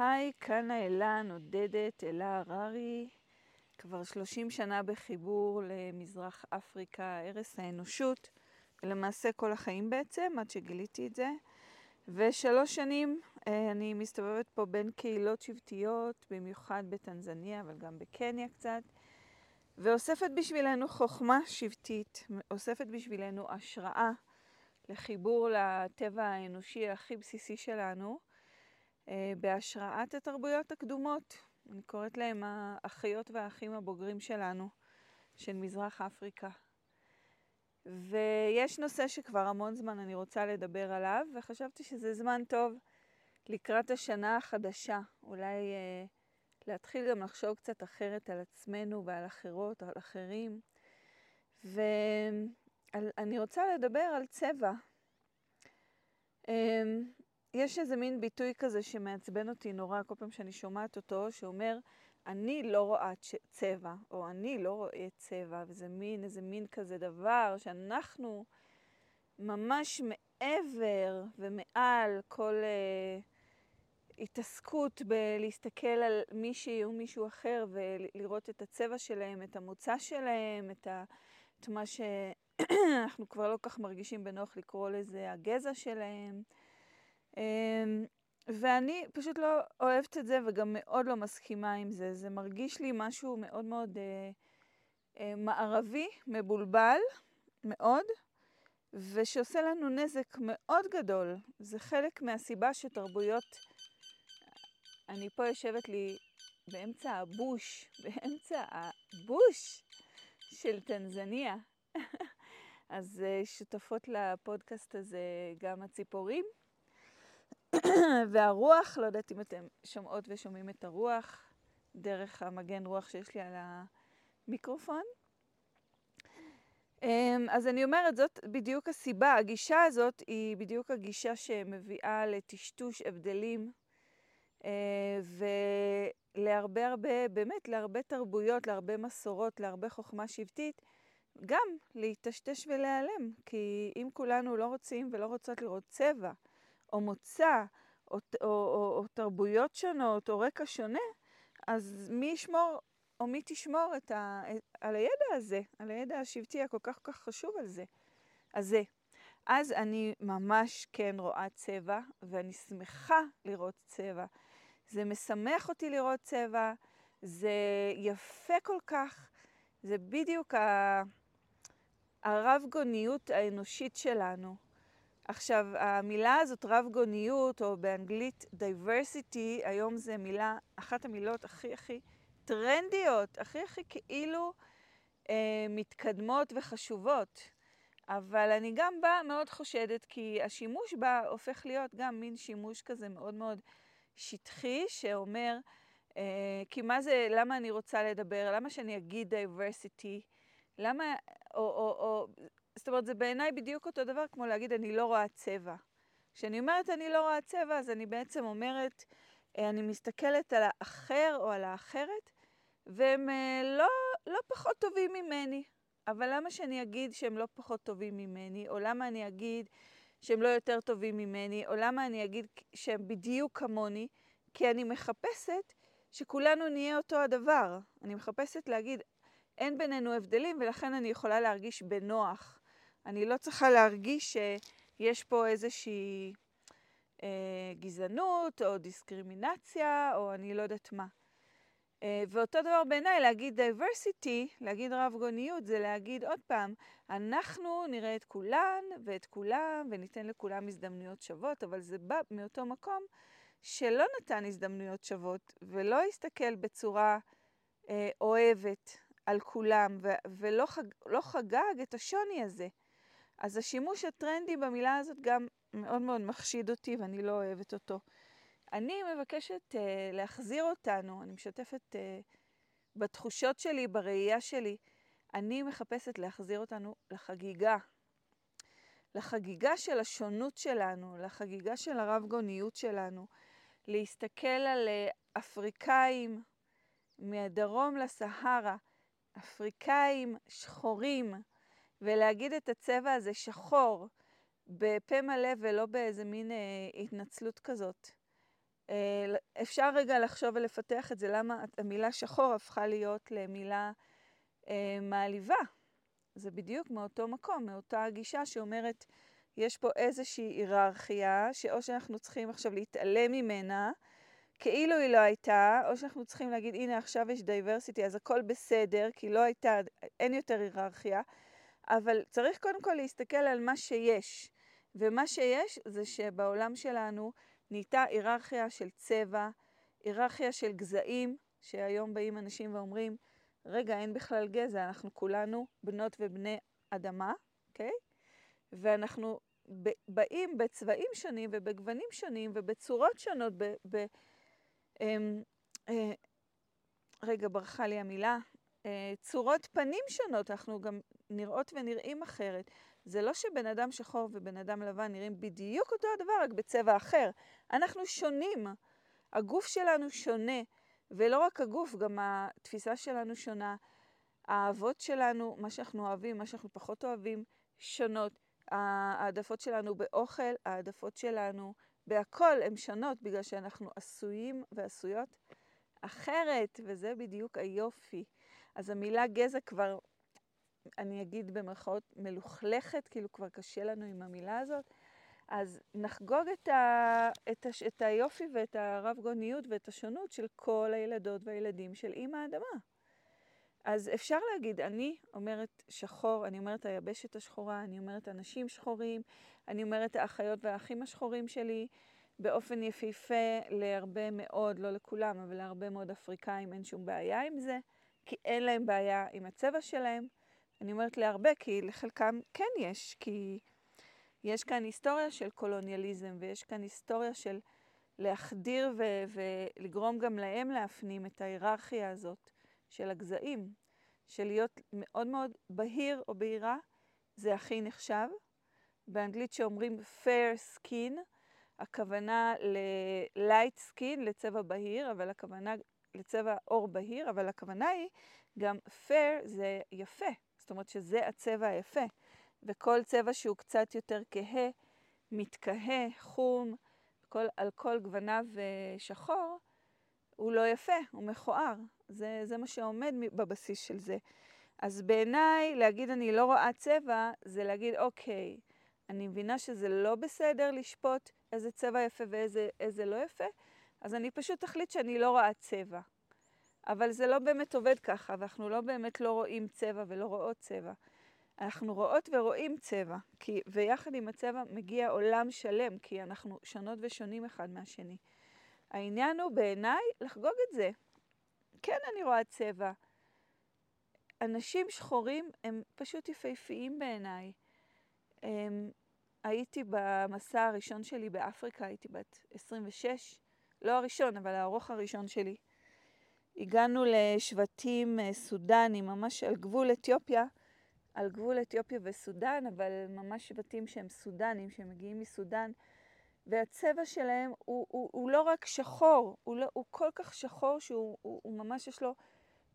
היי, כאן האלה נודדת, אלה הררי, כבר 30 שנה בחיבור למזרח אפריקה, ערש האנושות, ולמעשה כל החיים בעצם, עד שגיליתי את זה. ושלוש שנים אה, אני מסתובבת פה בין קהילות שבטיות, במיוחד בטנזניה, אבל גם בקניה קצת, ואוספת בשבילנו חוכמה שבטית, אוספת בשבילנו השראה לחיבור לטבע האנושי הכי בסיסי שלנו. אה, בהשראת התרבויות הקדומות. אני קוראת להם האחיות והאחים הבוגרים שלנו, של מזרח אפריקה. ויש נושא שכבר המון זמן אני רוצה לדבר עליו, וחשבתי שזה זמן טוב לקראת השנה החדשה. אולי אה, להתחיל גם לחשוב קצת אחרת על עצמנו ועל אחרות, על אחרים. ואני רוצה לדבר על צבע. אה, יש איזה מין ביטוי כזה שמעצבן אותי נורא כל פעם שאני שומעת אותו, שאומר, אני לא רואה צבע, או אני לא רואה צבע, וזה מין, איזה מין כזה דבר שאנחנו ממש מעבר ומעל כל uh, התעסקות בלהסתכל על מישהי או מישהו אחר ולראות את הצבע שלהם, את המוצא שלהם, את, ה, את מה שאנחנו כבר לא כך מרגישים בנוח לקרוא לזה הגזע שלהם. אמ, ואני פשוט לא אוהבת את זה וגם מאוד לא מסכימה עם זה. זה מרגיש לי משהו מאוד מאוד אה, אה, מערבי, מבולבל, מאוד, ושעושה לנו נזק מאוד גדול. זה חלק מהסיבה שתרבויות... אני פה יושבת לי באמצע הבוש, באמצע הבוש של טנזניה. אז אה, שותפות לפודקאסט הזה גם הציפורים. והרוח, לא יודעת אם אתם שומעות ושומעים את הרוח דרך המגן רוח שיש לי על המיקרופון. אמ, אז אני אומרת, זאת בדיוק הסיבה. הגישה הזאת היא בדיוק הגישה שמביאה לטשטוש הבדלים אה, ולהרבה הרבה, באמת להרבה תרבויות, להרבה מסורות, להרבה חוכמה שבטית, גם להיטשטש ולהיעלם. כי אם כולנו לא רוצים ולא רוצות לראות צבע, או מוצא, או, או, או, או תרבויות שונות, או רקע שונה, אז מי ישמור, או מי תשמור את ה, על הידע הזה, על הידע השבטי הכל כך כך חשוב על זה. אז זה. אז אני ממש כן רואה צבע, ואני שמחה לראות צבע. זה משמח אותי לראות צבע, זה יפה כל כך, זה בדיוק הרב גוניות האנושית שלנו. עכשיו, המילה הזאת, רב גוניות, או באנגלית diversity, היום זה מילה, אחת המילות הכי הכי טרנדיות, הכי הכי כאילו אה, מתקדמות וחשובות. אבל אני גם בה מאוד חושדת, כי השימוש בה הופך להיות גם מין שימוש כזה מאוד מאוד שטחי, שאומר, אה, כי מה זה, למה אני רוצה לדבר, למה שאני אגיד diversity, למה, או, או, או זאת אומרת, זה בעיניי בדיוק אותו דבר כמו להגיד, אני לא רואה צבע. כשאני אומרת אני לא רואה צבע, אז אני בעצם אומרת, אה, אני מסתכלת על האחר או על האחרת, והם אה, לא, לא פחות טובים ממני. אבל למה שאני אגיד שהם לא פחות טובים ממני, או למה אני אגיד שהם לא יותר טובים ממני, או למה אני אגיד שהם בדיוק כמוני? כי אני מחפשת שכולנו נהיה אותו הדבר. אני מחפשת להגיד, אין בינינו הבדלים, ולכן אני יכולה להרגיש בנוח אני לא צריכה להרגיש שיש פה איזושהי אה, גזענות או דיסקרימינציה או אני לא יודעת מה. אה, ואותו דבר בעיניי, להגיד diversity, להגיד רב גוניות, זה להגיד עוד פעם, אנחנו נראה את כולן ואת כולם וניתן לכולם הזדמנויות שוות, אבל זה בא מאותו מקום שלא נתן הזדמנויות שוות ולא הסתכל בצורה אה, אוהבת על כולם ולא חג, לא חגג את השוני הזה. אז השימוש הטרנדי במילה הזאת גם מאוד מאוד מחשיד אותי ואני לא אוהבת אותו. אני מבקשת uh, להחזיר אותנו, אני משתפת uh, בתחושות שלי, בראייה שלי, אני מחפשת להחזיר אותנו לחגיגה. לחגיגה של השונות שלנו, לחגיגה של הרב גוניות שלנו, להסתכל על uh, אפריקאים מהדרום לסהרה, אפריקאים שחורים, ולהגיד את הצבע הזה שחור בפה מלא ולא באיזה מין אה, התנצלות כזאת. אה, אפשר רגע לחשוב ולפתח את זה, למה המילה שחור הפכה להיות למילה אה, מעליבה. זה בדיוק מאותו מקום, מאותה גישה שאומרת, יש פה איזושהי היררכיה, שאו שאנחנו צריכים עכשיו להתעלם ממנה, כאילו היא לא הייתה, או שאנחנו צריכים להגיד, הנה עכשיו יש דייברסיטי, אז הכל בסדר, כי לא הייתה, אין יותר היררכיה, אבל צריך קודם כל להסתכל על מה שיש. ומה שיש זה שבעולם שלנו נהייתה היררכיה של צבע, היררכיה של גזעים, שהיום באים אנשים ואומרים, רגע, אין בכלל גזע, אנחנו כולנו בנות ובני אדמה, אוקיי? ואנחנו באים בצבעים שונים ובגוונים שונים ובצורות שונות, ב... ב אמ, אה, רגע, ברחה לי המילה. אה, צורות פנים שונות, אנחנו גם נראות ונראים אחרת. זה לא שבן אדם שחור ובן אדם לבן נראים בדיוק אותו הדבר, רק בצבע אחר. אנחנו שונים. הגוף שלנו שונה, ולא רק הגוף, גם התפיסה שלנו שונה. האהבות שלנו, מה שאנחנו אוהבים, מה שאנחנו פחות אוהבים, שונות. העדפות שלנו באוכל, העדפות שלנו בהכל הן שונות, בגלל שאנחנו עשויים ועשויות אחרת, וזה בדיוק היופי. אז המילה גזע כבר אני אגיד במרכאות מלוכלכת, כאילו כבר קשה לנו עם המילה הזאת, אז נחגוג את, ה, את, ה, את היופי ואת הרב גוניות ואת השונות של כל הילדות והילדים של אימא האדמה. אז אפשר להגיד, אני אומרת שחור, אני אומרת היבשת השחורה, אני אומרת אנשים שחורים, אני אומרת האחיות והאחים השחורים שלי, באופן יפהפה להרבה מאוד, לא לכולם, אבל להרבה מאוד אפריקאים אין שום בעיה עם זה, כי אין להם בעיה עם הצבע שלהם. אני אומרת להרבה, כי לחלקם כן יש, כי יש כאן היסטוריה של קולוניאליזם, ויש כאן היסטוריה של להחדיר ו- ולגרום גם להם להפנים את ההיררכיה הזאת של הגזעים, של להיות מאוד מאוד בהיר או בהירה, זה הכי נחשב. באנגלית שאומרים fair skin, הכוונה ל-light skin, לצבע בהיר, אבל הכוונה לצבע עור בהיר, אבל הכוונה היא גם fair זה יפה. זאת אומרת שזה הצבע היפה. וכל צבע שהוא קצת יותר כהה, מתכהה, חום, כל, על כל גווניו אה, שחור, הוא לא יפה, הוא מכוער. זה, זה מה שעומד בבסיס של זה. אז בעיניי, להגיד אני לא רואה צבע, זה להגיד, אוקיי, אני מבינה שזה לא בסדר לשפוט איזה צבע יפה ואיזה לא יפה, אז אני פשוט אחליט שאני לא רואה צבע. אבל זה לא באמת עובד ככה, ואנחנו לא באמת לא רואים צבע ולא רואות צבע. אנחנו רואות ורואים צבע, כי, ויחד עם הצבע מגיע עולם שלם, כי אנחנו שונות ושונים אחד מהשני. העניין הוא בעיניי לחגוג את זה. כן, אני רואה צבע. אנשים שחורים הם פשוט יפהפיים בעיניי. הם, הייתי במסע הראשון שלי באפריקה, הייתי בת 26, לא הראשון, אבל הארוך הראשון שלי. הגענו לשבטים אה, סודנים, ממש על גבול אתיופיה, על גבול אתיופיה וסודן, אבל ממש שבטים שהם סודנים, שמגיעים מסודן, והצבע שלהם הוא, הוא, הוא לא רק שחור, הוא, לא, הוא כל כך שחור שהוא הוא, הוא ממש יש לו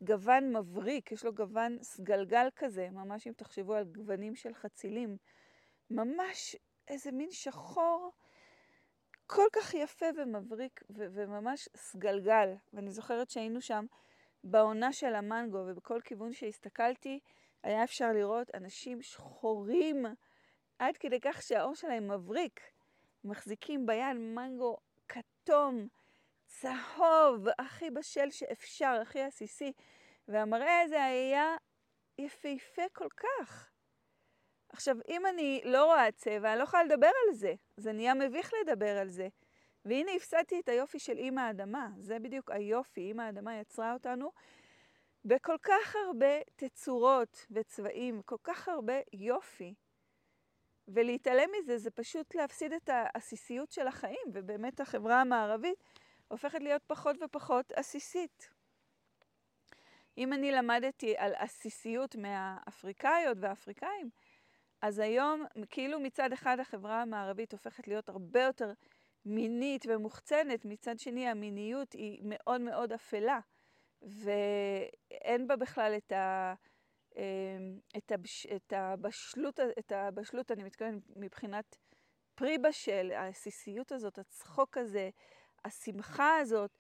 גוון מבריק, יש לו גוון סגלגל כזה, ממש אם תחשבו על גוונים של חצילים, ממש איזה מין שחור. כל כך יפה ומבריק ו- וממש סגלגל. ואני זוכרת שהיינו שם בעונה של המנגו, ובכל כיוון שהסתכלתי היה אפשר לראות אנשים שחורים, עד כדי כך שהאור שלהם מבריק. מחזיקים ביד מנגו כתום, צהוב, הכי בשל שאפשר, הכי עסיסי. והמראה הזה היה יפהפה כל כך. עכשיו, אם אני לא רואה צבע, אני לא יכולה לדבר על זה. זה נהיה מביך לדבר על זה. והנה הפסדתי את היופי של אימא האדמה. זה בדיוק היופי. אימא האדמה יצרה אותנו בכל כך הרבה תצורות וצבעים, כל כך הרבה יופי. ולהתעלם מזה זה פשוט להפסיד את העסיסיות של החיים, ובאמת החברה המערבית הופכת להיות פחות ופחות עסיסית. אם אני למדתי על עסיסיות מהאפריקאיות והאפריקאים, אז היום, כאילו מצד אחד החברה המערבית הופכת להיות הרבה יותר מינית ומוחצנת, מצד שני המיניות היא מאוד מאוד אפלה, ואין בה בכלל את, ה, אמ, את, הבש, את, הבשלות, את הבשלות, אני מתכוונת מבחינת פרי בשל, העסיסיות הזאת, הצחוק הזה, השמחה הזאת,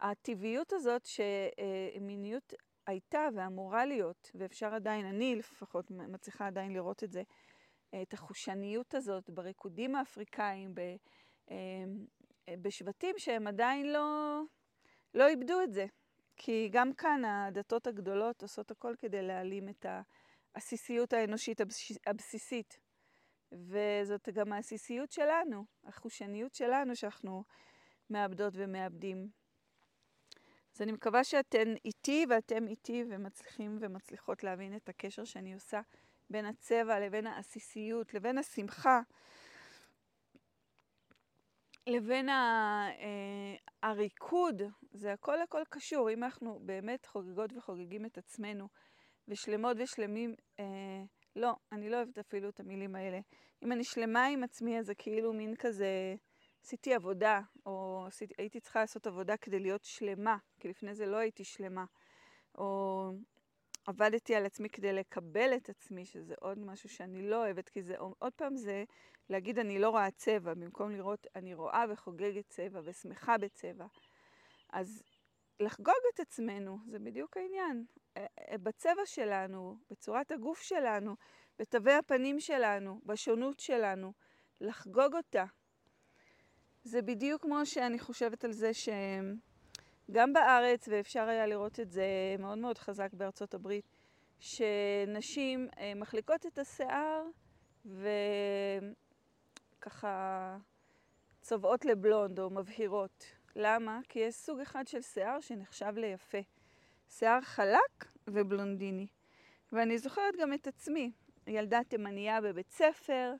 הטבעיות הזאת, שמיניות הייתה ואמורה להיות, ואפשר עדיין, אני לפחות מצליחה עדיין לראות את זה, את החושניות הזאת בריקודים האפריקאים, אה, בשבטים שהם עדיין לא, לא איבדו את זה. כי גם כאן הדתות הגדולות עושות הכל כדי להעלים את העסיסיות האנושית הבסיסית. וזאת גם העסיסיות שלנו, החושניות שלנו שאנחנו מאבדות ומאבדים. אז אני מקווה שאתן איתי ואתם איתי ומצליחים ומצליחות להבין את הקשר שאני עושה בין הצבע לבין העסיסיות, לבין השמחה, לבין אה, הריקוד. זה הכל הכל קשור. אם אנחנו באמת חוגגות וחוגגים את עצמנו ושלמות ושלמים, אה, לא, אני לא אוהבת אפילו את המילים האלה. אם אני שלמה עם עצמי, אז זה כאילו מין כזה, עשיתי עבודה, או עשיתי, הייתי צריכה לעשות עבודה כדי להיות שלמה, כי לפני זה לא הייתי שלמה. או עבדתי על עצמי כדי לקבל את עצמי, שזה עוד משהו שאני לא אוהבת, כי זה עוד פעם זה להגיד אני לא רואה צבע, במקום לראות אני רואה וחוגגת צבע ושמחה בצבע. אז לחגוג את עצמנו, זה בדיוק העניין. בצבע שלנו, בצורת הגוף שלנו, בתווי הפנים שלנו, בשונות שלנו, לחגוג אותה. זה בדיוק כמו שאני חושבת על זה שגם בארץ, ואפשר היה לראות את זה מאוד מאוד חזק בארצות הברית, שנשים אה, מחליקות את השיער וככה צובעות לבלונד או מבהירות. למה? כי יש סוג אחד של שיער שנחשב ליפה. שיער חלק ובלונדיני. ואני זוכרת גם את עצמי, ילדה תימניה בבית ספר,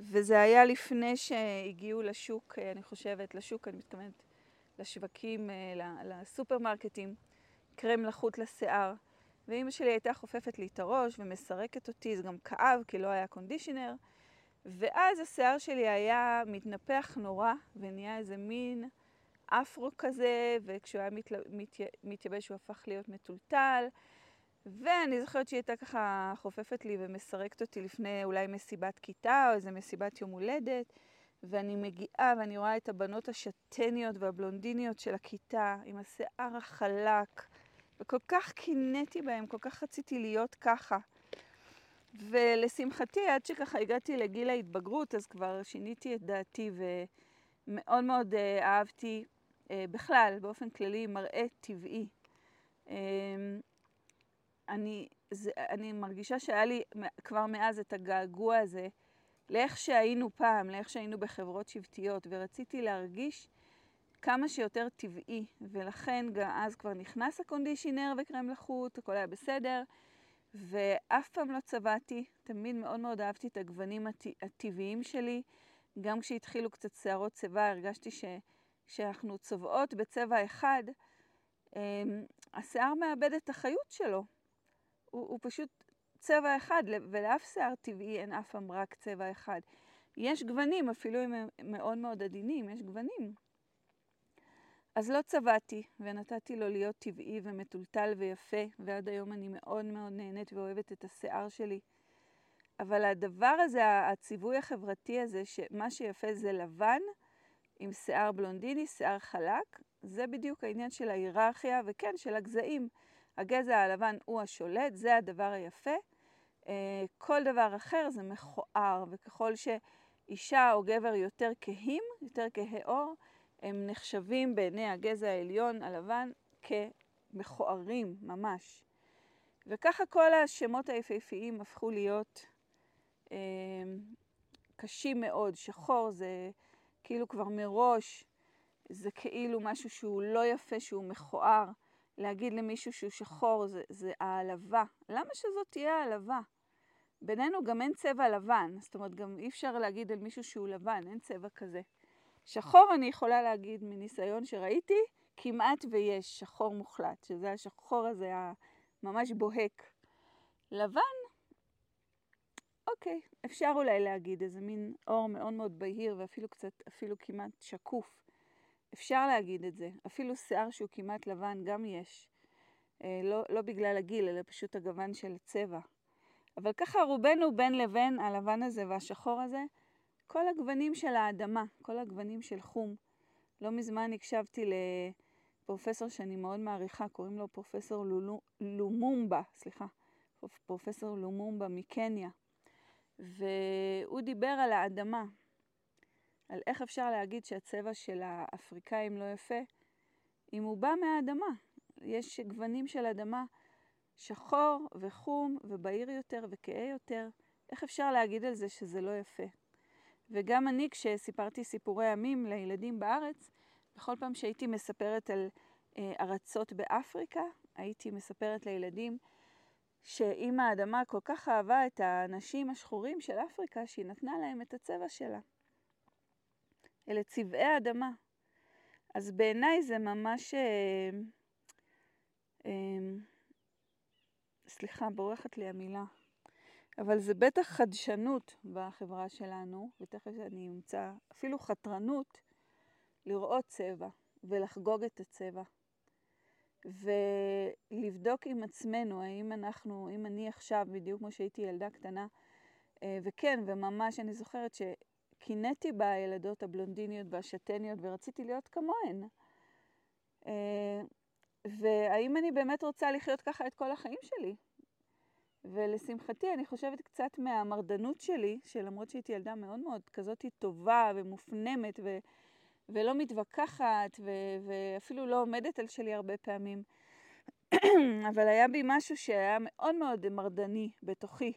וזה היה לפני שהגיעו לשוק, אני חושבת, לשוק, אני מתכוונת לשווקים, אה, לסופרמרקטים, קרם לחות לשיער. ואימא שלי הייתה חופפת לי את הראש ומסרקת אותי, זה גם כאב כי לא היה קונדישיונר. ואז השיער שלי היה מתנפח נורא ונהיה איזה מין אפרו כזה, וכשהוא היה מתל... מת... מתייבש הוא הפך להיות מטולטל. ואני זוכרת שהיא הייתה ככה חופפת לי ומסרקת אותי לפני אולי מסיבת כיתה או איזה מסיבת יום הולדת. ואני מגיעה ואני רואה את הבנות השטניות והבלונדיניות של הכיתה עם השיער החלק, וכל כך קינאתי בהם, כל כך רציתי להיות ככה. ולשמחתי, עד שככה הגעתי לגיל ההתבגרות, אז כבר שיניתי את דעתי ומאוד מאוד uh, אהבתי uh, בכלל, באופן כללי, מראה טבעי. Uh, אני, זה, אני מרגישה שהיה לי כבר מאז את הגעגוע הזה לאיך שהיינו פעם, לאיך שהיינו בחברות שבטיות, ורציתי להרגיש כמה שיותר טבעי, ולכן גם אז כבר נכנס הקונדישיונר וקרם לחוט, הכל היה בסדר, ואף פעם לא צבעתי, תמיד מאוד מאוד אהבתי את הגוונים הט... הטבעיים שלי. גם כשהתחילו קצת שערות צבע, הרגשתי שכשאנחנו צובעות בצבע אחד, אמ, השיער מאבד את החיות שלו. הוא, הוא פשוט צבע אחד, ולאף שיער טבעי אין אף פעם רק צבע אחד. יש גוונים, אפילו אם הם מאוד מאוד עדינים, יש גוונים. אז לא צבעתי, ונתתי לו להיות טבעי ומטולטל ויפה, ועד היום אני מאוד מאוד נהנית ואוהבת את השיער שלי. אבל הדבר הזה, הציווי החברתי הזה, שמה שיפה זה לבן, עם שיער בלונדיני, שיער חלק, זה בדיוק העניין של ההיררכיה, וכן, של הגזעים. הגזע הלבן הוא השולט, זה הדבר היפה. אה, כל דבר אחר זה מכוער, וככל שאישה או גבר יותר כהים, יותר כהי עור, הם נחשבים בעיני הגזע העליון הלבן כמכוערים ממש. וככה כל השמות היפהפיים הפכו להיות אה, קשים מאוד. שחור זה כאילו כבר מראש, זה כאילו משהו שהוא לא יפה, שהוא מכוער. להגיד למישהו שהוא שחור זה, זה העלבה. למה שזאת תהיה העלבה? בינינו גם אין צבע לבן, זאת אומרת, גם אי אפשר להגיד על מישהו שהוא לבן, אין צבע כזה. שחור אני יכולה להגיד מניסיון שראיתי, כמעט ויש שחור מוחלט, שזה השחור הזה הממש בוהק. לבן, אוקיי, אפשר אולי להגיד איזה מין אור מאוד מאוד בהיר ואפילו קצת, אפילו כמעט שקוף. אפשר להגיד את זה. אפילו שיער שהוא כמעט לבן גם יש. אה, לא, לא בגלל הגיל, אלא פשוט הגוון של הצבע. אבל ככה רובנו בין לבין הלבן הזה והשחור הזה, כל הגוונים של האדמה, כל הגוונים של חום. לא מזמן הקשבתי לפרופסור שאני מאוד מעריכה, קוראים לו פרופסור לומומבה, סליחה, פרופסור לומומבה מקניה, והוא דיבר על האדמה, על איך אפשר להגיד שהצבע של האפריקאים לא יפה, אם הוא בא מהאדמה. יש גוונים של אדמה שחור וחום ובהיר יותר וכהה יותר. איך אפשר להגיד על זה שזה לא יפה? וגם אני, כשסיפרתי סיפורי עמים לילדים בארץ, בכל פעם שהייתי מספרת על אה, ארצות באפריקה, הייתי מספרת לילדים שאם האדמה כל כך אהבה את האנשים השחורים של אפריקה, שהיא נתנה להם את הצבע שלה. אלה צבעי אדמה. אז בעיניי זה ממש... אה, אה, סליחה, בורחת לי המילה. אבל זה בטח חדשנות בחברה שלנו, ותכף אני אמצא אפילו חתרנות, לראות צבע ולחגוג את הצבע. ולבדוק עם עצמנו האם אנחנו, אם אני עכשיו, בדיוק כמו שהייתי ילדה קטנה, אה, וכן, וממש אני זוכרת שקינאתי בילדות הבלונדיניות והשתניות ורציתי להיות כמוהן. אה, והאם אני באמת רוצה לחיות ככה את כל החיים שלי? ולשמחתי, אני חושבת קצת מהמרדנות שלי, שלמרות שהייתי ילדה מאוד מאוד כזאת טובה ומופנמת ו- ולא מתווכחת ו- ואפילו לא עומדת על שלי הרבה פעמים, אבל היה בי משהו שהיה מאוד מאוד מרדני בתוכי,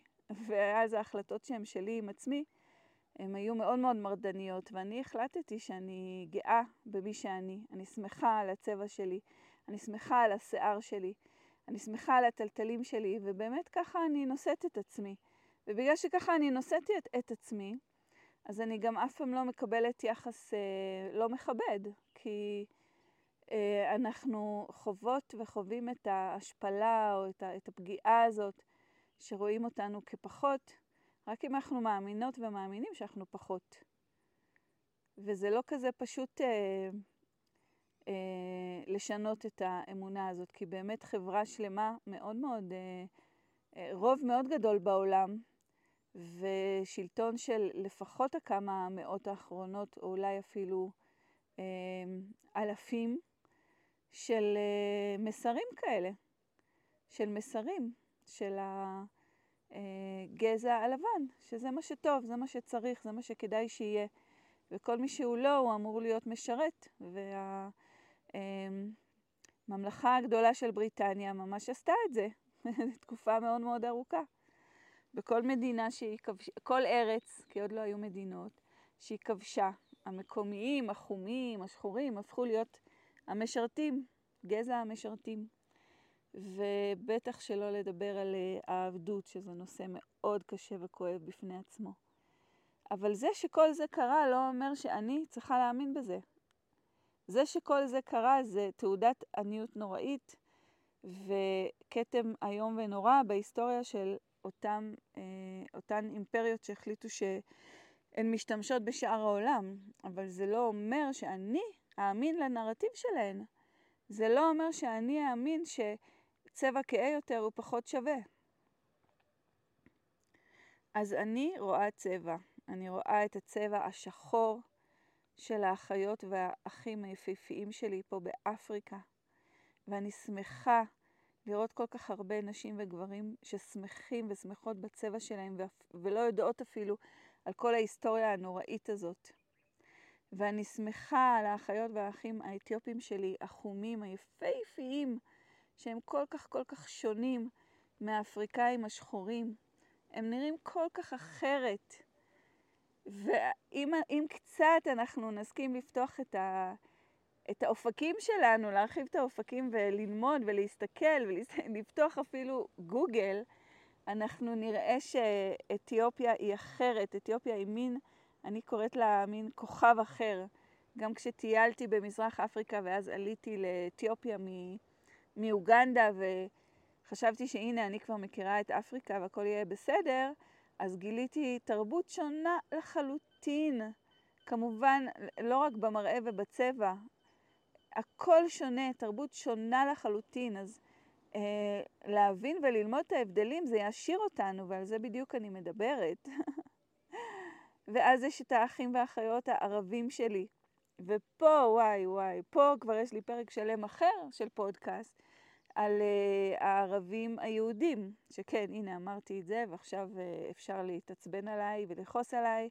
ואז ההחלטות שהן שלי עם עצמי, הן היו מאוד מאוד מרדניות, ואני החלטתי שאני גאה במי שאני, אני שמחה על הצבע שלי, אני שמחה על השיער שלי. אני שמחה על הטלטלים שלי, ובאמת ככה אני נושאת את עצמי. ובגלל שככה אני נושאת את, את עצמי, אז אני גם אף פעם לא מקבלת יחס אה, לא מכבד, כי אה, אנחנו חוות וחווים את ההשפלה או את, ה, את הפגיעה הזאת, שרואים אותנו כפחות, רק אם אנחנו מאמינות ומאמינים שאנחנו פחות. וזה לא כזה פשוט... אה, אה, לשנות את האמונה הזאת, כי באמת חברה שלמה מאוד מאוד, אה, אה, רוב מאוד גדול בעולם, ושלטון של לפחות הכמה מאות האחרונות, או אולי אפילו אה, אלפים, של אה, מסרים כאלה, של מסרים, של הגזע אה, הלבן, שזה מה שטוב, זה מה שצריך, זה מה שכדאי שיהיה. וכל מי שהוא לא, הוא אמור להיות משרת. וה... הממלכה אמ, הגדולה של בריטניה ממש עשתה את זה תקופה מאוד מאוד ארוכה. בכל מדינה שהיא כבשה, כל ארץ, כי עוד לא היו מדינות, שהיא כבשה, המקומיים, החומים, השחורים, הפכו להיות המשרתים, גזע המשרתים. ובטח שלא לדבר על אה, העבדות, שזה נושא מאוד קשה וכואב בפני עצמו. אבל זה שכל זה קרה לא אומר שאני צריכה להאמין בזה. זה שכל זה קרה זה תעודת עניות נוראית וכתם איום ונורא בהיסטוריה של אותם, אה, אותן אימפריות שהחליטו שהן משתמשות בשאר העולם, אבל זה לא אומר שאני אאמין לנרטיב שלהן. זה לא אומר שאני אאמין שצבע כהה יותר הוא פחות שווה. אז אני רואה צבע. אני רואה את הצבע השחור של האחיות והאחים היפהפיים שלי פה באפריקה, ואני שמחה לראות כל כך הרבה נשים וגברים ששמחים ושמחות בצבע שלהם ולא יודעות אפילו על כל ההיסטוריה הנוראית הזאת. ואני שמחה על האחיות והאחים האתיופים שלי, החומים, היפהפיים, שהם כל כך כל כך שונים מהאפריקאים השחורים. הם נראים כל כך אחרת. ואם קצת אנחנו נסכים לפתוח את, ה, את האופקים שלנו, להרחיב את האופקים וללמוד ולהסתכל ולפתוח אפילו גוגל, אנחנו נראה שאתיופיה היא אחרת. אתיופיה היא מין, אני קוראת לה מין כוכב אחר. גם כשטיילתי במזרח אפריקה ואז עליתי לאתיופיה מאוגנדה וחשבתי שהנה אני כבר מכירה את אפריקה והכל יהיה בסדר, אז גיליתי תרבות שונה לחלוטין. כמובן, לא רק במראה ובצבע, הכל שונה, תרבות שונה לחלוטין. אז אה, להבין וללמוד את ההבדלים זה יעשיר אותנו, ועל זה בדיוק אני מדברת. ואז יש את האחים והאחיות הערבים שלי, ופה, וואי, וואי, פה כבר יש לי פרק שלם אחר של פודקאסט על uh, הערבים היהודים, שכן, הנה אמרתי את זה, ועכשיו uh, אפשר להתעצבן עליי ולכעוס עליי.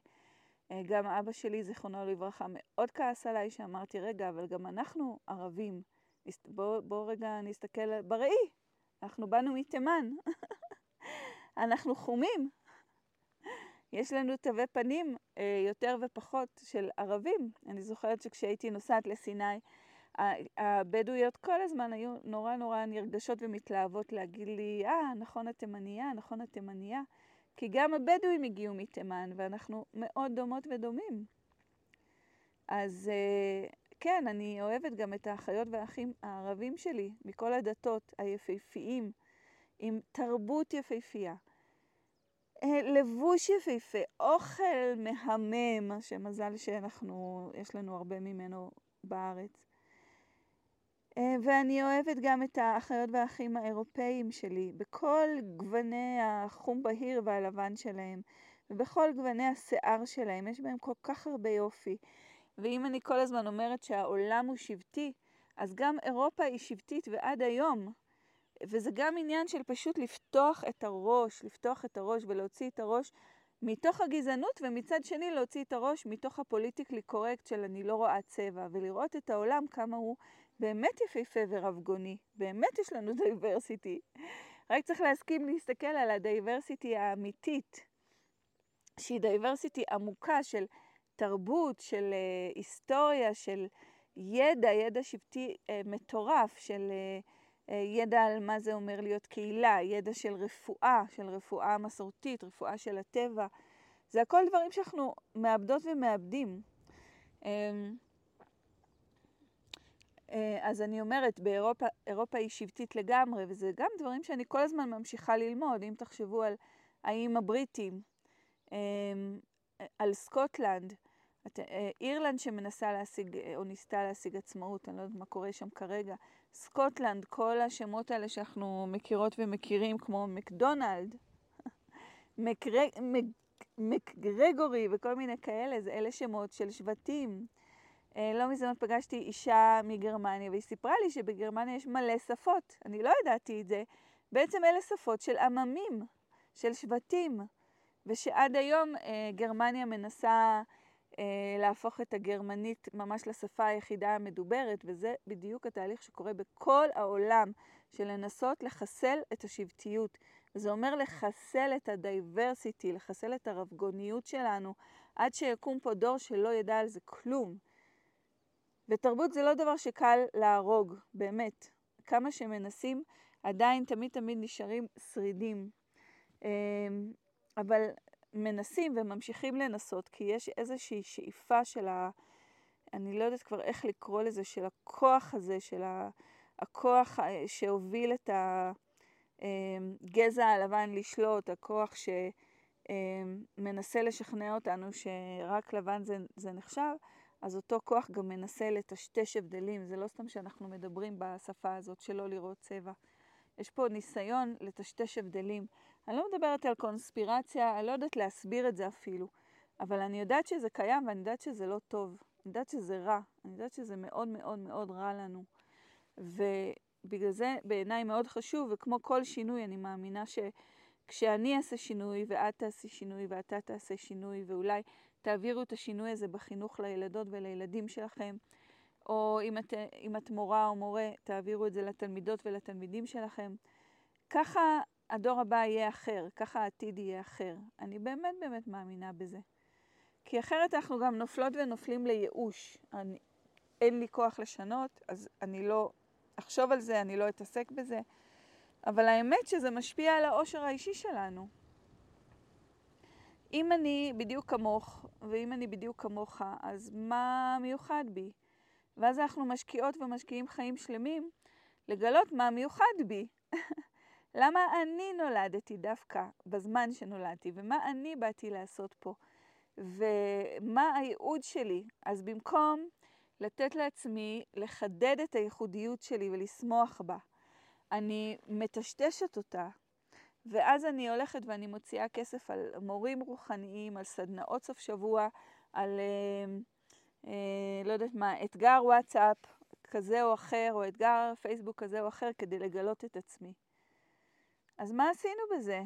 Uh, גם אבא שלי, זיכרונו לברכה, מאוד כעס עליי, שאמרתי, רגע, אבל גם אנחנו ערבים. בואו בוא רגע נסתכל בראי, אנחנו באנו מתימן. אנחנו חומים. יש לנו תווי פנים אה, יותר ופחות של ערבים. אני זוכרת שכשהייתי נוסעת לסיני, הבדואיות כל הזמן היו נורא נורא נרגשות ומתלהבות להגיד לי, אה, נכון התימניה, נכון התימניה. כי גם הבדואים הגיעו מתימן, ואנחנו מאוד דומות ודומים. אז אה, כן, אני אוהבת גם את האחיות והאחים הערבים שלי, מכל הדתות היפהפיים, עם תרבות יפהפייה. לבוש יפהפה, אוכל מהמם, שמזל שאנחנו, יש לנו הרבה ממנו בארץ. אה, ואני אוהבת גם את האחיות והאחים האירופאים שלי, בכל גווני החום בהיר והלבן שלהם, ובכל גווני השיער שלהם, יש בהם כל כך הרבה יופי. ואם אני כל הזמן אומרת שהעולם הוא שבטי, אז גם אירופה היא שבטית ועד היום. וזה גם עניין של פשוט לפתוח את הראש, לפתוח את הראש ולהוציא את הראש מתוך הגזענות, ומצד שני להוציא את הראש מתוך ה politically correct של אני לא רואה צבע, ולראות את העולם כמה הוא באמת יפהפה ורבגוני. באמת יש לנו diversity. רק צריך להסכים להסתכל על ה diversity האמיתית, שהיא diversity עמוקה של תרבות, של uh, היסטוריה, של ידע, ידע שבטי uh, מטורף, של uh, ידע על מה זה אומר להיות קהילה, ידע של רפואה, של רפואה מסורתית, רפואה של הטבע. זה הכל דברים שאנחנו מאבדות ומאבדים. Um, uh, אז אני אומרת, באירופה אירופה היא שבטית לגמרי, וזה גם דברים שאני כל הזמן ממשיכה ללמוד. אם תחשבו על האיים הבריטים, um, על סקוטלנד, אה, אירלנד שמנסה להשיג, אה, או ניסתה להשיג עצמאות, אני לא יודעת מה קורה שם כרגע. סקוטלנד, כל השמות האלה שאנחנו מכירות ומכירים, כמו מקדונלד, מקגרגור וכל מיני כאלה, זה אלה שמות של שבטים. אה, לא מזמן פגשתי אישה מגרמניה, והיא סיפרה לי שבגרמניה יש מלא שפות. אני לא ידעתי את זה. בעצם אלה שפות של עממים, של שבטים, ושעד היום גרמניה מנסה אה, להפוך את הגרמנית ממש לשפה היחידה המדוברת, וזה בדיוק התהליך שקורה בכל העולם, של לנסות לחסל את השבטיות. זה אומר לחסל את הדייברסיטי, לחסל את הרבגוניות שלנו, עד שיקום פה דור שלא ידע על זה כלום. ותרבות זה לא דבר שקל להרוג, באמת. כמה שמנסים, עדיין תמיד תמיד נשארים שרידים. אה, אבל מנסים וממשיכים לנסות, כי יש איזושהי שאיפה של ה... אני לא יודעת כבר איך לקרוא לזה, של הכוח הזה, של ה... הכוח שהוביל את הגזע הלבן לשלוט, הכוח שמנסה לשכנע אותנו שרק לבן זה, זה נחשב, אז אותו כוח גם מנסה לטשטש הבדלים. זה לא סתם שאנחנו מדברים בשפה הזאת שלא לראות צבע. יש פה ניסיון לטשטש הבדלים. אני לא מדברת על קונספירציה, אני לא יודעת להסביר את זה אפילו, אבל אני יודעת שזה קיים ואני יודעת שזה לא טוב. אני יודעת שזה רע, אני יודעת שזה מאוד מאוד מאוד רע לנו. ובגלל זה בעיניי מאוד חשוב, וכמו כל שינוי, אני מאמינה שכשאני אעשה שינוי, ואת תעשי שינוי, ואתה תעשה שינוי, ואולי תעבירו את השינוי הזה בחינוך לילדות ולילדים שלכם, או אם את, אם את מורה או מורה, תעבירו את זה לתלמידות ולתלמידים שלכם. ככה הדור הבא יהיה אחר, ככה העתיד יהיה אחר. אני באמת באמת מאמינה בזה. כי אחרת אנחנו גם נופלות ונופלים לייאוש. אני, אין לי כוח לשנות, אז אני לא אחשוב על זה, אני לא אתעסק בזה. אבל האמת שזה משפיע על העושר האישי שלנו. אם אני בדיוק כמוך, ואם אני בדיוק כמוך, אז מה מיוחד בי? ואז אנחנו משקיעות ומשקיעים חיים שלמים לגלות מה מיוחד בי. למה אני נולדתי דווקא בזמן שנולדתי, ומה אני באתי לעשות פה, ומה הייעוד שלי. אז במקום לתת לעצמי לחדד את הייחודיות שלי ולשמוח בה, אני מטשטשת אותה, ואז אני הולכת ואני מוציאה כסף על מורים רוחניים, על סדנאות סוף שבוע, על uh, אה, לא יודעת מה, אתגר וואטסאפ כזה או אחר, או אתגר פייסבוק כזה או אחר, כדי לגלות את עצמי. אז מה עשינו בזה?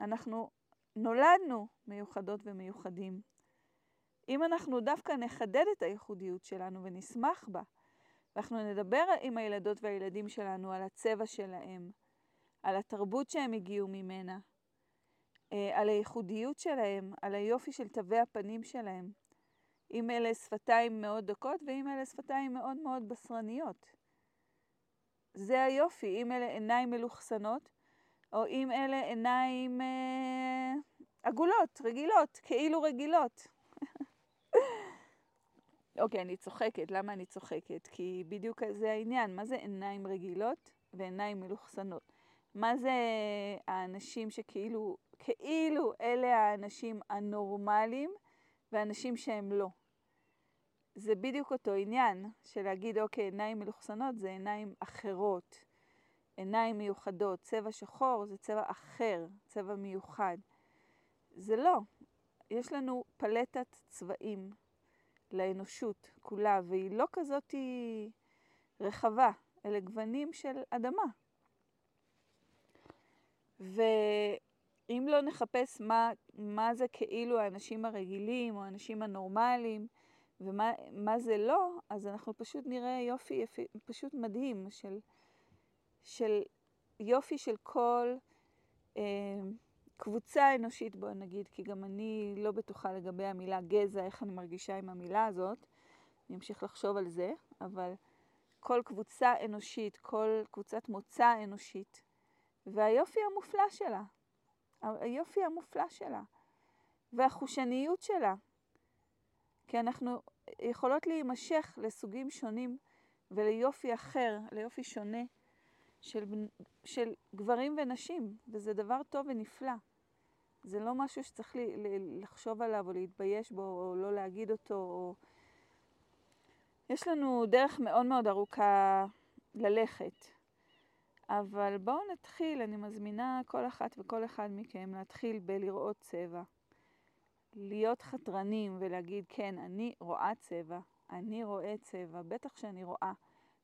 אנחנו נולדנו מיוחדות ומיוחדים. אם אנחנו דווקא נחדד את הייחודיות שלנו ונשמח בה, ואנחנו נדבר עם הילדות והילדים שלנו על הצבע שלהם, על התרבות שהם הגיעו ממנה, אה, על הייחודיות שלהם, על היופי של תווי הפנים שלהם. אם אלה שפתיים מאוד דקות ואם אלה שפתיים מאוד מאוד בשרניות. זה היופי, אם אלה עיניים מלוכסנות, או אם אלה עיניים אה, עגולות, רגילות, כאילו רגילות. אוקיי, אני צוחקת. למה אני צוחקת? כי בדיוק זה העניין. מה זה עיניים רגילות ועיניים מלוכסנות? מה זה האנשים שכאילו, כאילו אלה האנשים הנורמליים ואנשים שהם לא? זה בדיוק אותו עניין של להגיד, אוקיי, עיניים מלוכסנות זה עיניים אחרות, עיניים מיוחדות, צבע שחור זה צבע אחר, צבע מיוחד. זה לא. יש לנו פלטת צבעים לאנושות כולה, והיא לא כזאת רחבה, אלה גוונים של אדמה. ואם לא נחפש מה, מה זה כאילו האנשים הרגילים או האנשים הנורמליים, ומה זה לא, אז אנחנו פשוט נראה יופי, יפי, פשוט מדהים של, של יופי של כל אה, קבוצה אנושית, בוא נגיד, כי גם אני לא בטוחה לגבי המילה גזע, איך אני מרגישה עם המילה הזאת. אני אמשיך לחשוב על זה, אבל כל קבוצה אנושית, כל קבוצת מוצא אנושית, והיופי המופלא שלה, היופי המופלא שלה, והחושניות שלה, כי אנחנו יכולות להימשך לסוגים שונים וליופי אחר, ליופי שונה של, של גברים ונשים, וזה דבר טוב ונפלא. זה לא משהו שצריך לי, לחשוב עליו או להתבייש בו או לא להגיד אותו. או... יש לנו דרך מאוד מאוד ארוכה ללכת, אבל בואו נתחיל, אני מזמינה כל אחת וכל אחד מכם להתחיל בלראות צבע. להיות חתרנים ולהגיד, כן, אני רואה צבע, אני רואה צבע, בטח שאני רואה.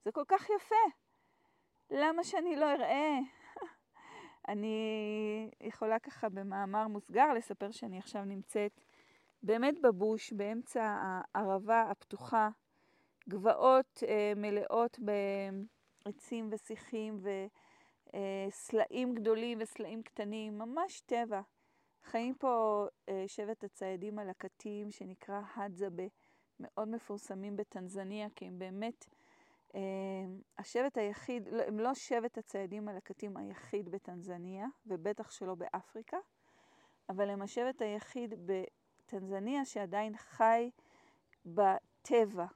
זה כל כך יפה. למה שאני לא אראה? אני יכולה ככה במאמר מוסגר לספר שאני עכשיו נמצאת באמת בבוש, באמצע הערבה הפתוחה, גבעות אה, מלאות בעצים ושיחים וסלעים גדולים וסלעים קטנים, ממש טבע. חיים פה אה, שבט הציידים הלקטיים שנקרא הדזבה, מאוד מפורסמים בטנזניה, כי הם באמת השבט היחיד, לא, הם לא שבט הציידים הלקטים היחיד בטנזניה, ובטח שלא באפריקה, אבל הם השבט היחיד בטנזניה שעדיין חי בטבע.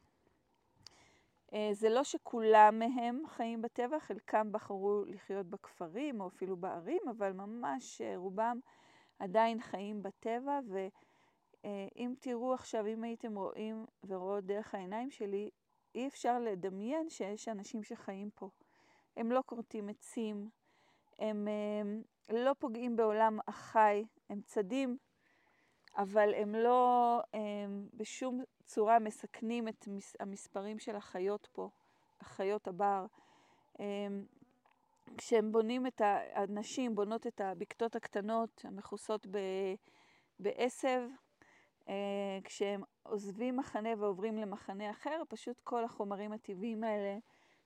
אה, זה לא שכולם מהם חיים בטבע, חלקם בחרו לחיות בכפרים או אפילו בערים, אבל ממש אה, רובם עדיין חיים בטבע, ואם תראו עכשיו, אם הייתם רואים ורואות דרך העיניים שלי, אי אפשר לדמיין שיש אנשים שחיים פה. הם לא כורתים עצים, הם, הם לא פוגעים בעולם החי, הם צדים, אבל הם לא הם, בשום צורה מסכנים את המספרים של החיות פה, החיות הבר. הם, כשהם בונים את. הנשים בונות את הבקתות הקטנות המכוסות בעשב, אה, כשהם עוזבים מחנה ועוברים למחנה אחר, פשוט כל החומרים הטבעיים האלה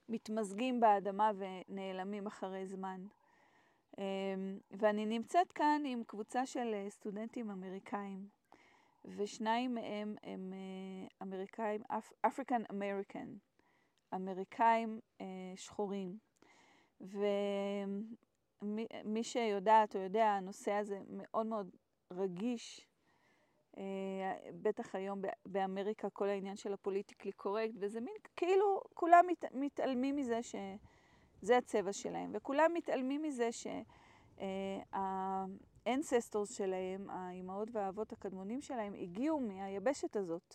מתמזגים באדמה ונעלמים אחרי זמן. אה, ואני נמצאת כאן עם קבוצה של אה, סטודנטים אמריקאים, ושניים מהם הם אמריקאים, African American, אמריקאים שחורים. ומי שיודעת או יודע, הנושא הזה מאוד מאוד רגיש אה, בטח היום באמריקה כל העניין של ה politically correct, וזה מין, כאילו כולם מת, מתעלמים מזה שזה הצבע שלהם, וכולם מתעלמים מזה שה ancestors אה, שלהם, האימהות והאבות הקדמונים שלהם, הגיעו מהיבשת הזאת.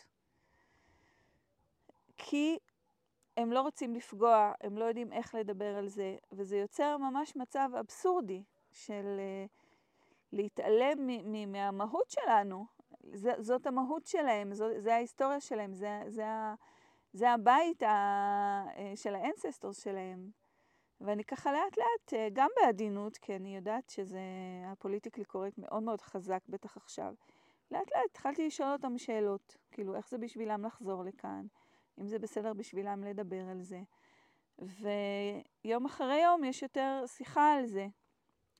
כי הם לא רוצים לפגוע, הם לא יודעים איך לדבר על זה, וזה יוצר ממש מצב אבסורדי של uh, להתעלם מהמהות שלנו, זאת המהות שלהם, זו, זה ההיסטוריה שלהם, זה, זה, זה הבית ה, אה, של ה ancestors שלהם. ואני ככה לאט לאט, אה, גם בעדינות, כי אני יודעת שזה, הפוליטיקלי קורקט מאוד מאוד חזק, בטח עכשיו. לאט לאט התחלתי לשאול אותם שאלות, כאילו איך זה בשבילם לחזור לכאן, אם זה בסדר בשבילם לדבר על זה. ויום אחרי יום יש יותר שיחה על זה,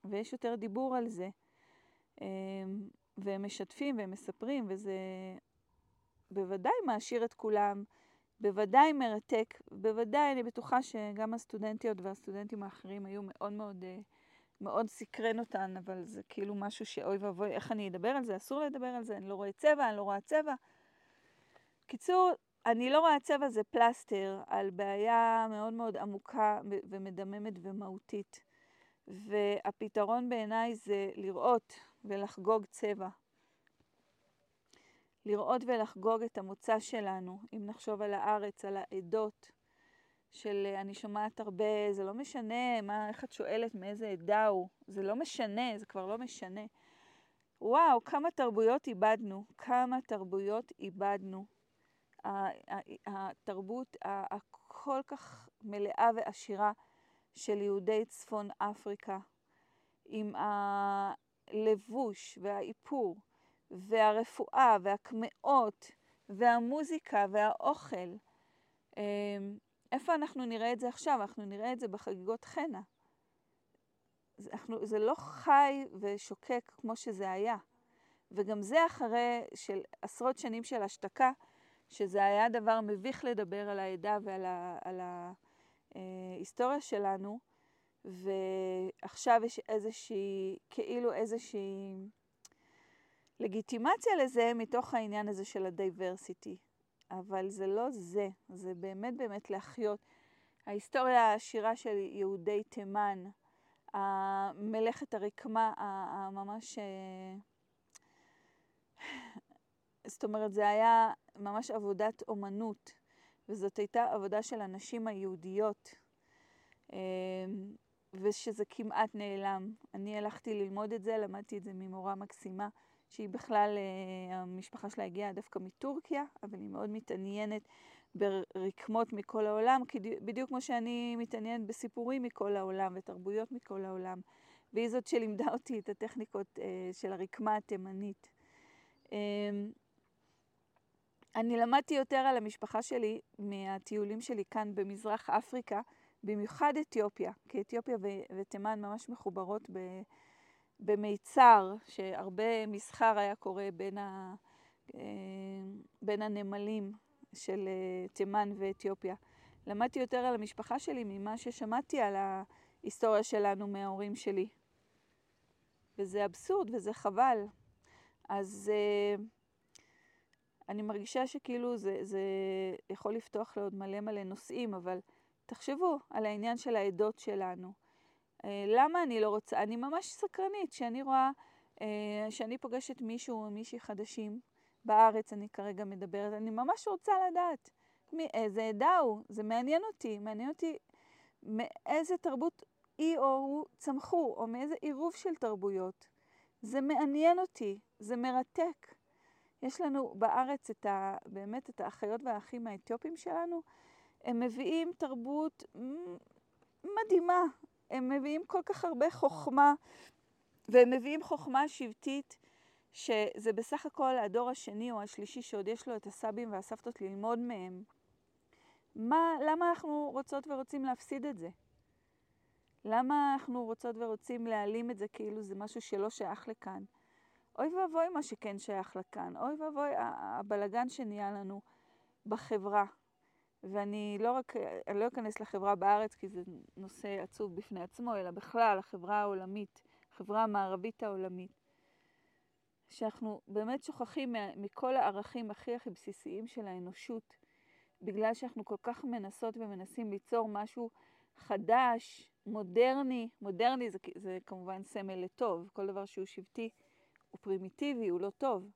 ויש יותר דיבור על זה. והם משתפים והם מספרים, וזה בוודאי מעשיר את כולם, בוודאי מרתק, בוודאי אני בטוחה שגם הסטודנטיות והסטודנטים האחרים היו מאוד מאוד, אה, מאוד סקרן אותן, אבל זה כאילו משהו שאוי ואבוי, איך אני אדבר על זה? אסור לדבר על זה, אני לא רואה צבע, אני לא רואה צבע. קיצור, אני לא רואה צבע זה פלסטר על בעיה מאוד מאוד עמוקה ומדממת ומהותית. והפתרון בעיניי זה לראות ולחגוג צבע. לראות ולחגוג את המוצא שלנו, אם נחשוב על הארץ, על העדות, של אני שומעת הרבה, זה לא משנה, מה, איך את שואלת מאיזה עדה הוא, זה לא משנה, זה כבר לא משנה. וואו, כמה תרבויות איבדנו, כמה תרבויות איבדנו. התרבות הכל כך מלאה ועשירה של יהודי צפון אפריקה, עם הלבוש והאיפור והרפואה והקמעות והמוזיקה והאוכל. אמ, איפה אנחנו נראה את זה עכשיו? אנחנו נראה את זה בחגיגות חנה. אנחנו, זה לא חי ושוקק כמו שזה היה. וגם זה אחרי של עשרות שנים של השתקה, שזה היה דבר מביך לדבר על העדה ועל ה, ההיסטוריה שלנו, ועכשיו יש איזושהי, כאילו איזושהי לגיטימציה לזה מתוך העניין הזה של הדייברסיטי. אבל זה לא זה, זה באמת באמת להחיות. ההיסטוריה העשירה של יהודי תימן, מלאכת הרקמה הממש... אה, זאת אומרת, זה היה ממש עבודת אומנות, וזאת הייתה עבודה של הנשים היהודיות, אה, ושזה כמעט נעלם. אני הלכתי ללמוד את זה, למדתי את זה ממורה מקסימה. שהיא בכלל, אה, המשפחה שלה הגיעה דווקא מטורקיה, אבל היא מאוד מתעניינת ברקמות מכל העולם, בדיוק כמו שאני מתעניינת בסיפורים מכל העולם ותרבויות מכל העולם. והיא זאת שלימדה אותי את הטכניקות אה, של הרקמה התימנית. אמ, אני למדתי יותר על המשפחה שלי מהטיולים שלי כאן במזרח אפריקה, במיוחד אתיופיה, כי אתיופיה ותימן ממש מחוברות ב... במיצר, שהרבה מסחר היה קורה בין, ה, אה, בין הנמלים של אה, תימן ואתיופיה. למדתי יותר על המשפחה שלי ממה ששמעתי על ההיסטוריה שלנו מההורים שלי. וזה אבסורד וזה חבל. אז uh, אני מרגישה שכאילו זה, זה יכול לפתוח לעוד מלא מלא נושאים, אבל תחשבו על העניין של העדות שלנו. אה, למה אני לא רוצה? אני ממש סקרנית, כשאני רואה, אה, שאני פוגשת מישהו או מישהי חדשים, בארץ אני כרגע מדברת, אני ממש רוצה לדעת מאיזה עדה הוא, זה מעניין אותי, מעניין אותי מאיזה תרבות היא או הוא צמחו, או מאיזה עירוב של תרבויות. זה מעניין אותי, זה מרתק. יש לנו בארץ את ה, באמת את האחיות והאחים האתיופים שלנו, הם מביאים תרבות מדהימה, הם מביאים כל כך הרבה חוכמה, והם מביאים חוכמה שבטית, שזה בסך הכל הדור השני או השלישי שעוד יש לו את הסבים והסבתות ללמוד מהם. מה, למה אנחנו רוצות ורוצים להפסיד את זה? למה אנחנו רוצות ורוצים להעלים את זה כאילו זה משהו שלא שייך לכאן? אוי ואבוי מה שכן שייך לכאן, אוי ואבוי הבלגן שנהיה לנו בחברה. ואני לא רק, אני לא אכנס לחברה בארץ כי זה נושא עצוב בפני עצמו, אלא בכלל החברה העולמית, החברה המערבית העולמית. שאנחנו באמת שוכחים מכל הערכים הכי הכי בסיסיים של האנושות, בגלל שאנחנו כל כך מנסות ומנסים ליצור משהו חדש, מודרני, מודרני זה, זה כמובן סמל לטוב, כל דבר שהוא שבטי הוא פרימיטיבי, הוא לא טוב.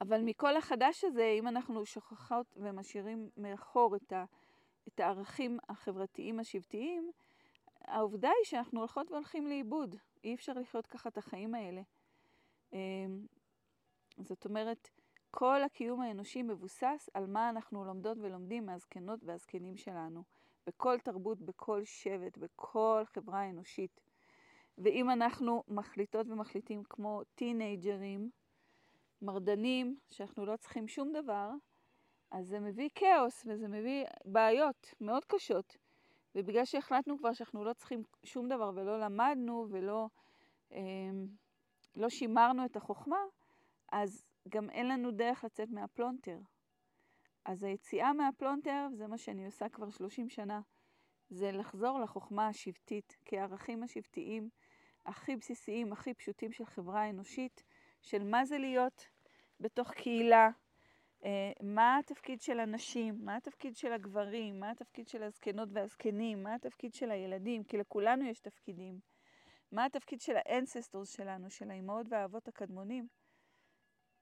אבל מכל החדש הזה, אם אנחנו שוכחות ומשאירים מאחור את, ה, את הערכים החברתיים השבטיים, העובדה היא שאנחנו הולכות והולכים לאיבוד. אי אפשר לחיות ככה את החיים האלה. אמ, זאת אומרת, כל הקיום האנושי מבוסס על מה אנחנו לומדות ולומדים מהזקנות והזקנים שלנו, בכל תרבות, בכל שבט, בכל חברה אנושית. ואם אנחנו מחליטות ומחליטים כמו טינג'רים, מרדנים, שאנחנו לא צריכים שום דבר, אז זה מביא כאוס וזה מביא בעיות מאוד קשות. ובגלל שהחלטנו כבר שאנחנו לא צריכים שום דבר ולא למדנו ולא אה, לא שימרנו את החוכמה, אז גם אין לנו דרך לצאת מהפלונטר. אז היציאה מהפלונטר, זה מה שאני עושה כבר 30 שנה, זה לחזור לחוכמה השבטית, כי הערכים השבטיים הכי בסיסיים, הכי פשוטים של חברה אנושית, של מה זה להיות בתוך קהילה, אה, מה התפקיד של הנשים, מה התפקיד של הגברים, מה התפקיד של הזקנות והזקנים, מה התפקיד של הילדים, כי לכולנו יש תפקידים. מה התפקיד של ה ancestors שלנו, של האימהות והאבות הקדמונים.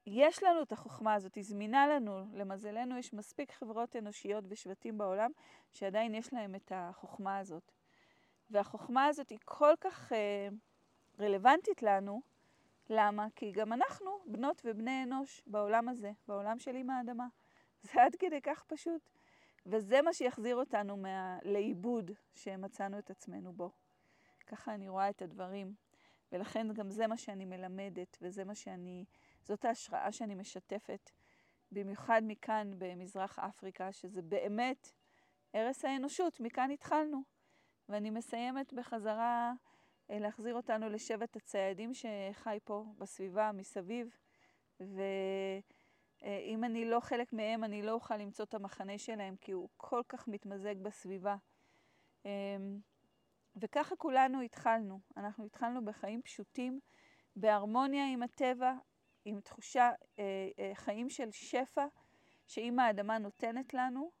יש לנו את החוכמה הזאת, היא זמינה לנו, למזלנו יש מספיק חברות אנושיות ושבטים בעולם שעדיין יש להם את החוכמה הזאת. והחוכמה הזאת היא כל כך אה, רלוונטית לנו, למה? כי גם אנחנו בנות ובני אנוש בעולם הזה, בעולם של אימא האדמה. זה עד כדי כך פשוט. וזה מה שיחזיר אותנו מה... לאיבוד שמצאנו את עצמנו בו. ככה אני רואה את הדברים. ולכן גם זה מה שאני מלמדת, וזה מה שאני, זאת ההשראה שאני משתפת, במיוחד מכאן במזרח אפריקה, שזה באמת ערש האנושות, מכאן התחלנו. ואני מסיימת בחזרה להחזיר אותנו לשבט הציידים שחי פה בסביבה, מסביב, ואם אני לא חלק מהם, אני לא אוכל למצוא את המחנה שלהם, כי הוא כל כך מתמזג בסביבה. אמ, וככה כולנו התחלנו. אנחנו התחלנו בחיים פשוטים, בהרמוניה עם הטבע, עם תחושה, אה, אה, חיים של שפע, שאם האדמה נותנת לנו,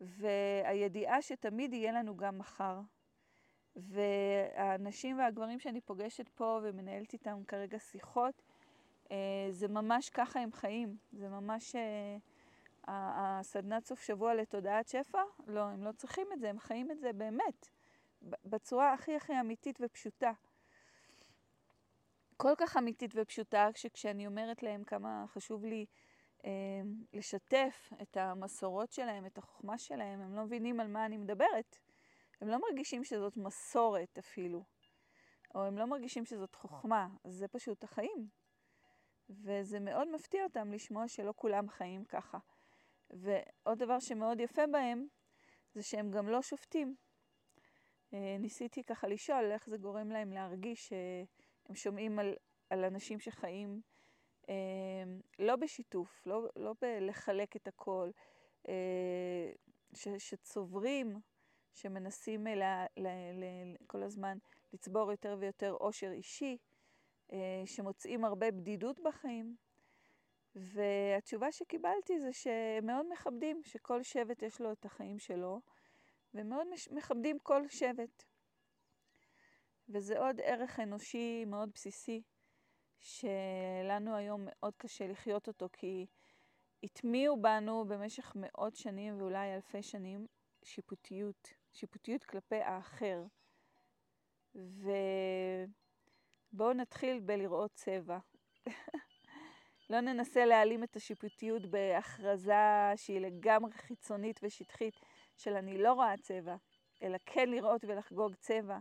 והידיעה שתמיד יהיה לנו גם מחר. והאנשים והגברים שאני פוגשת פה ומנהלת איתם כרגע שיחות, אה, זה ממש ככה הם חיים. זה ממש הסדנת סוף שבוע לתודעת שפע, לא, הם לא צריכים את זה, הם חיים את זה באמת. בצורה הכי הכי אמיתית ופשוטה. כל כך אמיתית ופשוטה, שכשאני אומרת להם כמה חשוב לי אה, לשתף את המסורות שלהם, את החוכמה שלהם, הם לא מבינים על מה אני מדברת. הם לא מרגישים שזאת מסורת אפילו, או הם לא מרגישים שזאת חוכמה, זה פשוט החיים. וזה מאוד מפתיע אותם לשמוע שלא כולם חיים ככה. ועוד דבר שמאוד יפה בהם, זה שהם גם לא שופטים. אה, ניסיתי ככה לשאול איך זה גורם להם להרגיש שהם שומעים על, על אנשים שחיים אה, לא בשיתוף, לא, לא בלחלק את הכל, אה, ש, שצוברים, שמנסים לה, לה, לה, כל הזמן לצבור יותר ויותר עושר אישי, שמוצאים הרבה בדידות בחיים. והתשובה שקיבלתי זה שהם מאוד מכבדים, שכל שבט יש לו את החיים שלו. ומאוד מכבדים כל שבט. וזה עוד ערך אנושי מאוד בסיסי, שלנו היום מאוד קשה לחיות אותו, כי הטמיעו בנו במשך מאות שנים ואולי אלפי שנים שיפוטיות, שיפוטיות כלפי האחר. ובואו נתחיל בלראות צבע. לא ננסה להעלים את השיפוטיות בהכרזה שהיא לגמרי חיצונית ושטחית. של אני לא רואה צבע, אלא כן לראות ולחגוג צבע,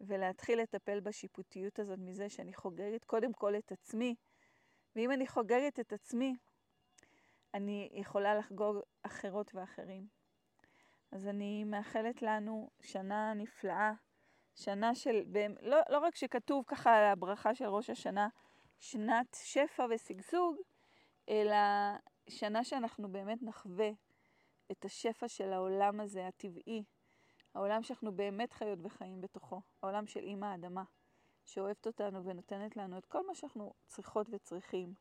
ולהתחיל לטפל בשיפוטיות הזאת מזה שאני חוגגת קודם כל את עצמי, ואם אני חוגגת את עצמי, אני יכולה לחגוג אחרות ואחרים. אז אני מאחלת לנו שנה נפלאה, שנה של, לא, לא רק שכתוב ככה על הברכה של ראש השנה, שנת שפע ושגשוג, אלא שנה שאנחנו באמת נחווה את השפע של העולם הזה, הטבעי, העולם שאנחנו באמת חיות וחיים בתוכו, העולם של אימא האדמה, שאוהבת אותנו ונותנת לנו את כל מה שאנחנו צריכות וצריכים.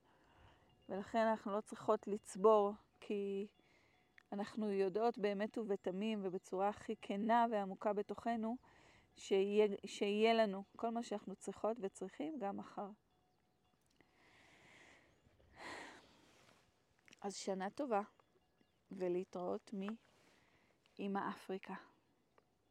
ולכן אנחנו לא צריכות לצבור, כי אנחנו יודעות באמת ובתמים ובצורה הכי כנה ועמוקה בתוכנו, שיהיה, שיהיה לנו כל מה שאנחנו צריכות וצריכים גם מחר. אז שנה טובה. ולהתראות מאמא אפריקה.